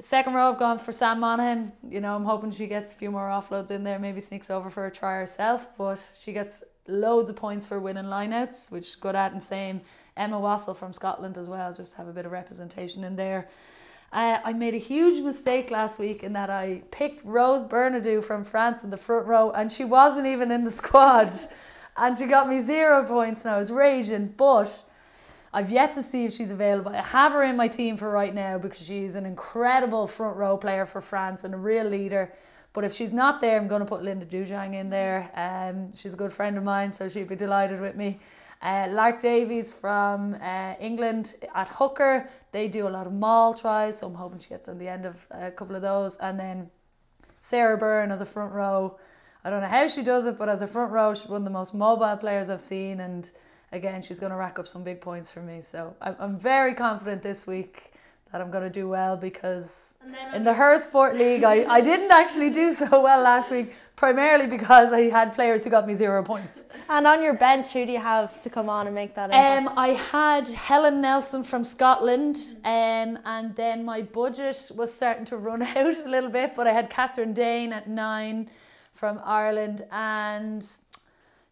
Second row, I've gone for Sam Monaghan. You know, I'm hoping she gets a few more offloads in there, maybe sneaks over for a try herself, but she gets loads of points for winning lineouts, which is good at, and same Emma Wassell from Scotland as well, just have a bit of representation in there. Uh, I made a huge mistake last week in that I picked Rose Bernadou from France in the front row, and she wasn't even in the squad, and she got me zero points, and I was raging, but I've yet to see if she's available. I have her in my team for right now because she's an incredible front row player for France and a real leader. But if she's not there, I'm going to put Linda Djougang in there. Um, she's a good friend of mine, so she'd be delighted with me. Uh, Lark Davies from uh, England at hooker, they do a lot of maul tries, so I'm hoping she gets on the end of a couple of those. And then Sarah Bern as a front row. I don't know how she does it, but as a front row, she's one of the most mobile players I've seen, and again, she's going to rack up some big points for me. So I'm, I'm very confident this week that I'm going to do well because in the Her Sport League, I, I didn't actually do so well last week, primarily because I had players who got me zero points. And on your bench, who do you have to come on and make that impact? Um, I had Helen Nelson from Scotland, um, and then my budget was starting to run [laughs] out a little bit, but I had Kathryn Dane at nine from Ireland and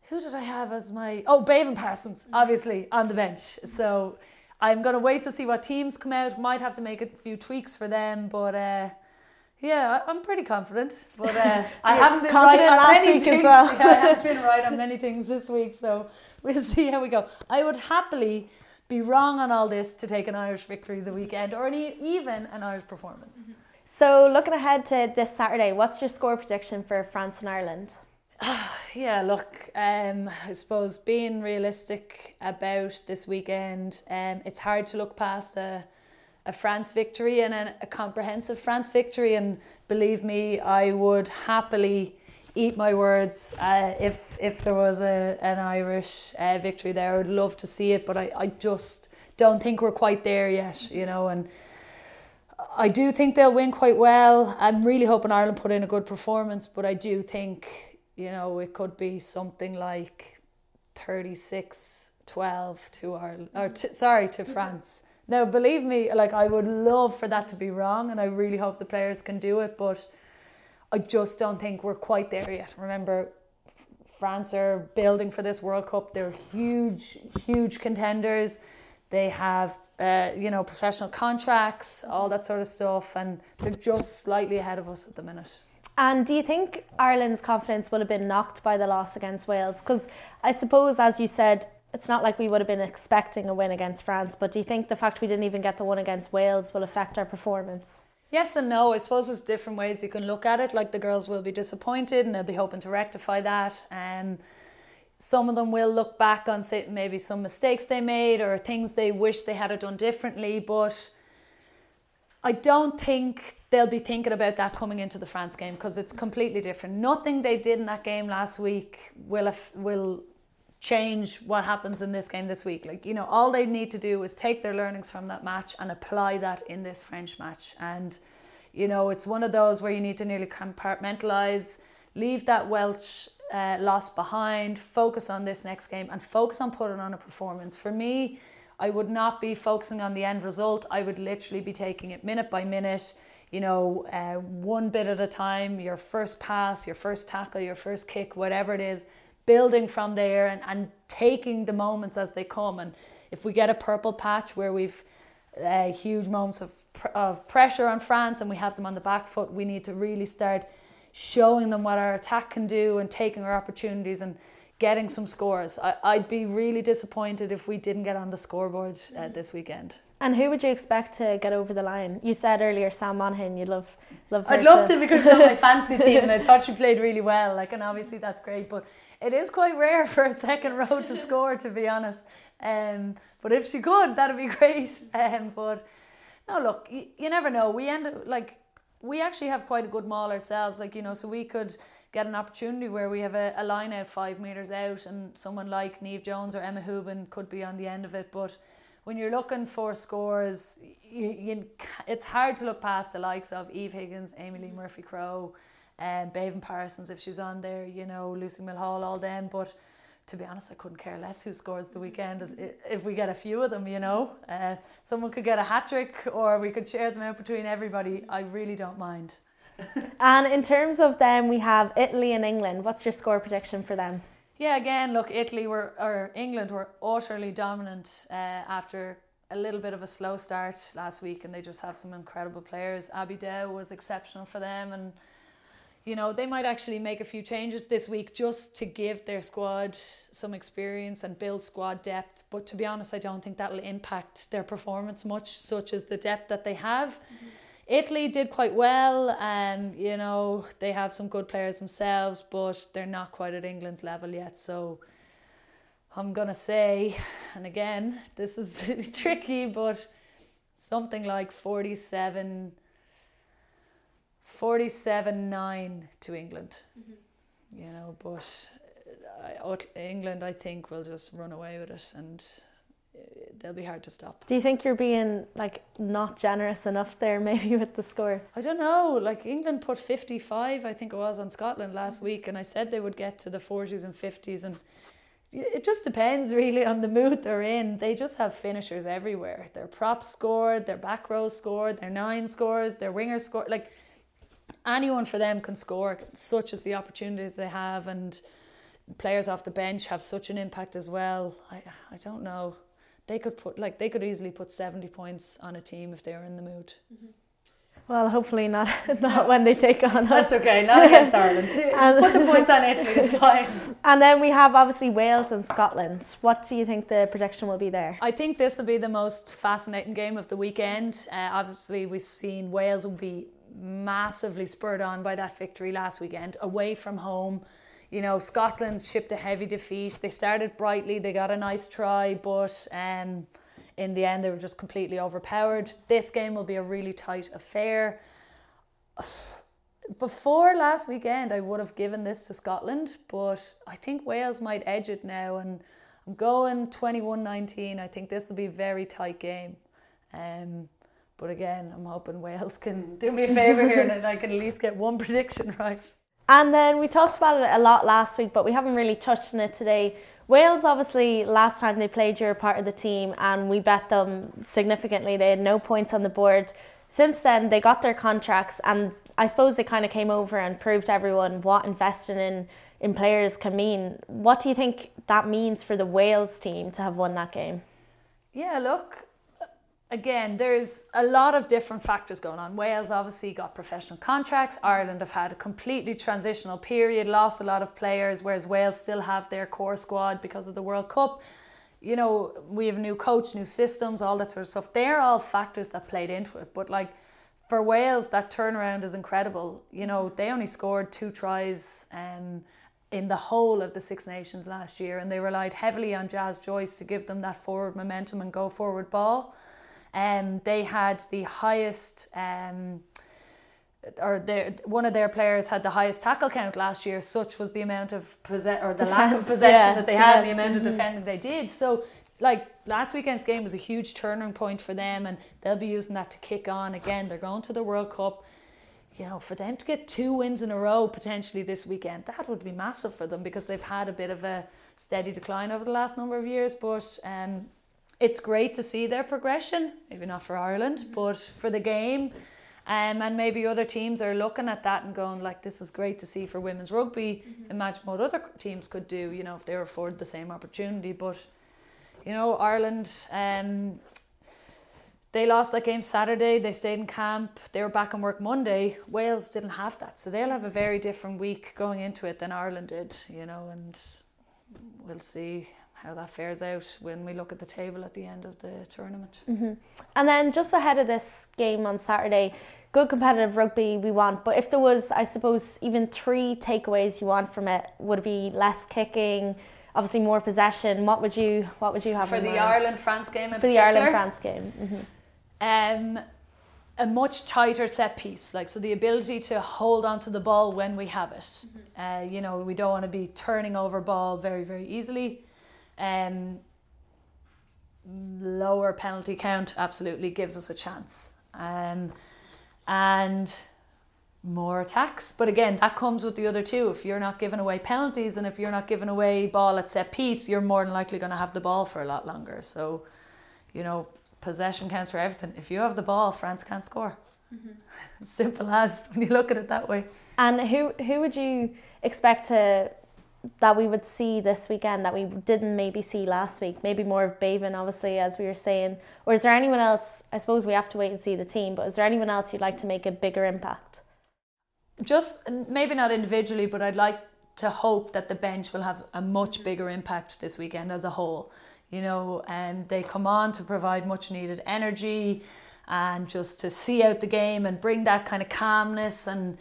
who did I have as my oh Béibhinn Parsons obviously on the bench. So I'm gonna wait to see what teams come out. Might have to make a few tweaks for them but uh, yeah I'm pretty confident. But uh, [laughs] I haven't been right on many things. well. [laughs] yeah, I haven't been right on [laughs] many things this week so we'll see how we go. I would happily be wrong on all this to take an Irish victory the weekend or any, even an Irish performance so looking ahead to this Saturday what's your score prediction for France and Ireland [sighs] yeah, look, um, I suppose being realistic about this weekend, um, it's hard to look past a, a France victory and a, a comprehensive France victory. And believe me, I would happily eat my words uh, if if there was a, an Irish uh, victory there. I would love to see it, but I, I just don't think we're quite there yet, you know. And I do think they'll win quite well. I'm really hoping Ireland put in a good performance, but I do think you know, it could be something like 36 12 to Ireland, or to, sorry, to France. Now, believe me, like I would love for that to be wrong, and I really hope the players can do it, but I just don't think we're quite there yet. Remember, France are building for this World Cup. They're huge, huge contenders. They have, uh, you know, professional contracts, all that sort of stuff, and they're just slightly ahead of us at the minute. And do you think Ireland's confidence would have been knocked by the loss against Wales? Because I suppose, as you said, it's not like we would have been expecting a win against France, but do you think the fact we didn't even get the one against Wales will affect our performance? Yes and no. I suppose there's different ways you can look at it. Like the girls will be disappointed and they'll be hoping to rectify that. Um, some of them will look back on say maybe some mistakes they made or things they wish they had done differently, but I don't think they'll be thinking about that coming into the France game because it's completely different. Nothing they did in that game last week will will change what happens in this game this week. Like you know, all they need to do is take their learnings from that match and apply that in this French match. And you know, it's one of those where you need to nearly compartmentalize, leave that Welsh uh, loss behind, focus on this next game, and focus on putting on a performance. For me I would not be focusing on the end result. I would literally be taking it minute by minute, you know, uh, one bit at a time, your first pass, your first tackle, your first kick, whatever it is, building from there and, and taking the moments as they come. And if we get a purple patch where we've uh, huge moments of, of pressure on France and we have them on the back foot, we need to really start showing them what our attack can do and taking our opportunities and getting some scores. I, would be really disappointed if we didn't get on the scoreboard uh, this weekend. And who would you expect to get over the line? You said earlier Sam Monaghan. You'd love, love. I'd love to, to because she's on my [laughs] fancy team, and I thought she played really well. Like, and obviously that's great, but it is quite rare for a second row to [laughs] score, to be honest. Um, but if she could, that'd be great. [laughs] Um, but no, look, you, you never know. We end up like we actually have quite a good maul ourselves. Like you know, so we could get an opportunity where we have a, a line out five meters out, and someone like Neve Jones or Emma Hooban could be on the end of it. But when you're looking for scores, you, you, it's hard to look past the likes of Eve Higgins, Amee-Leigh Murphy Crowe, and um, Béibhinn Parsons if she's on there. You know, Lucy Mulhall, all them, but to be honest, I couldn't care less who scores the weekend if we get a few of them, you know. Uh, someone could get a hat trick or we could share them out between everybody. I really don't mind. [laughs] and in terms of them, we have Italy and England. What's your score prediction for them? Yeah, again, look, Italy were or England were utterly dominant uh, after a little bit of a slow start last week, and they just have some incredible players. Abby Dow was exceptional for them, and you know, they might actually make a few changes this week just to give their squad some experience and build squad depth. But to be honest, I don't think that'll impact their performance much, such as the depth that they have. Mm-hmm. Italy did quite well. Um, you know, they have some good players themselves, but they're not quite at England's level yet. So I'm gonna say, and again, this is [laughs] tricky, but something like 47 47 9 to England. Mm-hmm. You know, but uh, England, I think, will just run away with it and uh, they'll be hard to stop. Do you think you're being like not generous enough there [laughs] maybe with the score? I don't know. Like England put 55 I think it was on Scotland last mm-hmm. week and I said they would get to the 40s and 50s and it just depends [laughs] really on the mood they're in. They just have finishers everywhere. Their props scored, their back row scored, their nine scores, their winger scored like anyone for them can score, such as the opportunities they have, and players off the bench have such an impact as well. I I don't know. They could put like they could easily put seventy points on a team if they were in the mood. Mm-hmm. Well, hopefully not [laughs] not when they take on us. That's okay, not against [laughs] Ireland. Put the points on Italy, it's [laughs] fine. And then we have obviously Wales and Scotland. What do you think the projection will be there? I think this will be the most fascinating game of the weekend. Uh, obviously, we've seen Wales will be massively spurred on by that victory last weekend away from home. You know, Scotland shipped a heavy defeat. They started brightly, they got a nice try, but um, in the end, they were just completely overpowered. This game will be a really tight affair. [sighs] Before last weekend, I would have given this to Scotland, but I think Wales might edge it now. And I'm going 21 19. I think this will be a very tight game. Um, but again, I'm hoping Wales can mm. do me a favour here and [laughs] I can at least get one prediction right. And then we talked about it a lot last week, but we haven't really touched on it today. Wales, obviously, last time they played, you were part of the team, and we bet them significantly. They had no points on the board. Since then, they got their contracts, and I suppose they kind of came over and proved to everyone what investing in in players can mean. What do you think that means for the Wales team to have won that game? Yeah, look, again, there's a lot of different factors going on. Wales obviously got professional contracts. Ireland have had a completely transitional period, lost a lot of players, whereas Wales still have their core squad because of the World Cup. You know, we have new coach, new systems, all that sort of stuff. They're all factors that played into it. But like for Wales, that turnaround is incredible. You know, they only scored two tries um, in the whole of the Six Nations last year, and they relied heavily on Jazz Joyce to give them that forward momentum and go forward ball. Um, they had the highest. Um, or their, one of their players had the highest tackle count last year. Such was the amount of possess or the Defend, lack of possession yeah, that they had, and the amount of mm-hmm. defending they did. So, like last weekend's game was a huge turning point for them, and they'll be using that to kick on again. They're going to the World Cup. You know, for them to get two wins in a row potentially this weekend, that would be massive for them because they've had a bit of a steady decline over the last number of years. But um, it's great to see their progression, maybe not for Ireland, mm-hmm. but for the game. Um, and maybe other teams are looking at that and going like this is great to see for women's rugby mm-hmm. imagine what other teams could do you know if they were afforded the same opportunity but you know Ireland um, they lost that game Saturday they stayed in camp they were back in work Monday Wales didn't have that so they'll have a very different week going into it than Ireland did you know and we'll see how that fares out when we look at the table at the end of the tournament. Mm-hmm. And then just ahead of this game on Saturday, good competitive rugby we want, but if there was, I suppose, even three takeaways you want from it, would it be less kicking? Obviously, more possession. What would you What would you have for the? Ireland France game? for particular? the Ireland France game? Mm-hmm. Um, a much tighter set piece. Like so, the ability to hold onto the ball when we have it. Mm-hmm. Uh, you know, we don't want to be turning over ball very very easily. Um, lower penalty count absolutely gives us a chance. Um, and more attacks. But again, that comes with the other two. If you're not giving away penalties and if you're not giving away ball at set piece, you're more than likely going to have the ball for a lot longer. So, you know, possession counts for everything. If you have the ball, France can't score. Mm-hmm. [laughs] Simple as when you look at it that way. And who who would you expect to that we would see this weekend that we didn't maybe see last week? Maybe more of Béibhinn, obviously, as we were saying. Or is there anyone else? I suppose we have to wait and see the team, but is there anyone else you'd like to make a bigger impact? Just maybe not individually, but I'd like to hope that the bench will have a much bigger impact this weekend as a whole. You know, and they come on to provide much needed energy and just to see out the game and bring that kind of calmness and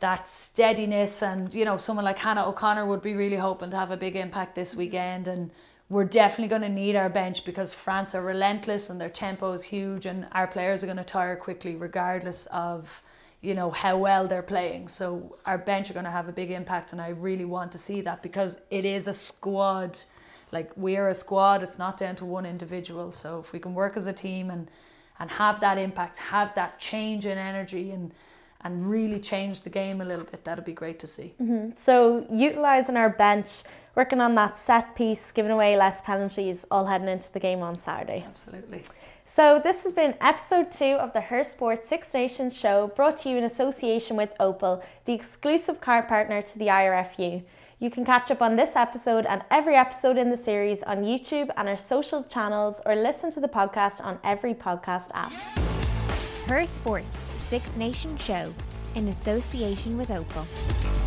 that steadiness and you know someone like Hannah O'Connor would be really hoping to have a big impact this weekend. And we're definitely going to need our bench because France are relentless and their tempo is huge and our players are going to tire quickly regardless of you know how well they're playing. So our bench are going to have a big impact and I really want to see that because it is a squad. Like we're a squad it's not down to one individual. So if we can work as a team and and have that impact have that change in energy and and really change the game a little bit. That'd be great to see. Mm-hmm. So, utilising our bench, working on that set piece, giving away less penalties, all heading into the game on Saturday. Absolutely. So, this has been episode two of the Her Sports Six Nations show brought to you in association with Opel, the exclusive car partner to the IRFU. You can catch up on this episode and every episode in the series on YouTube and our social channels or listen to the podcast on every podcast app. Her Sports Six Nation Show in association with Opel.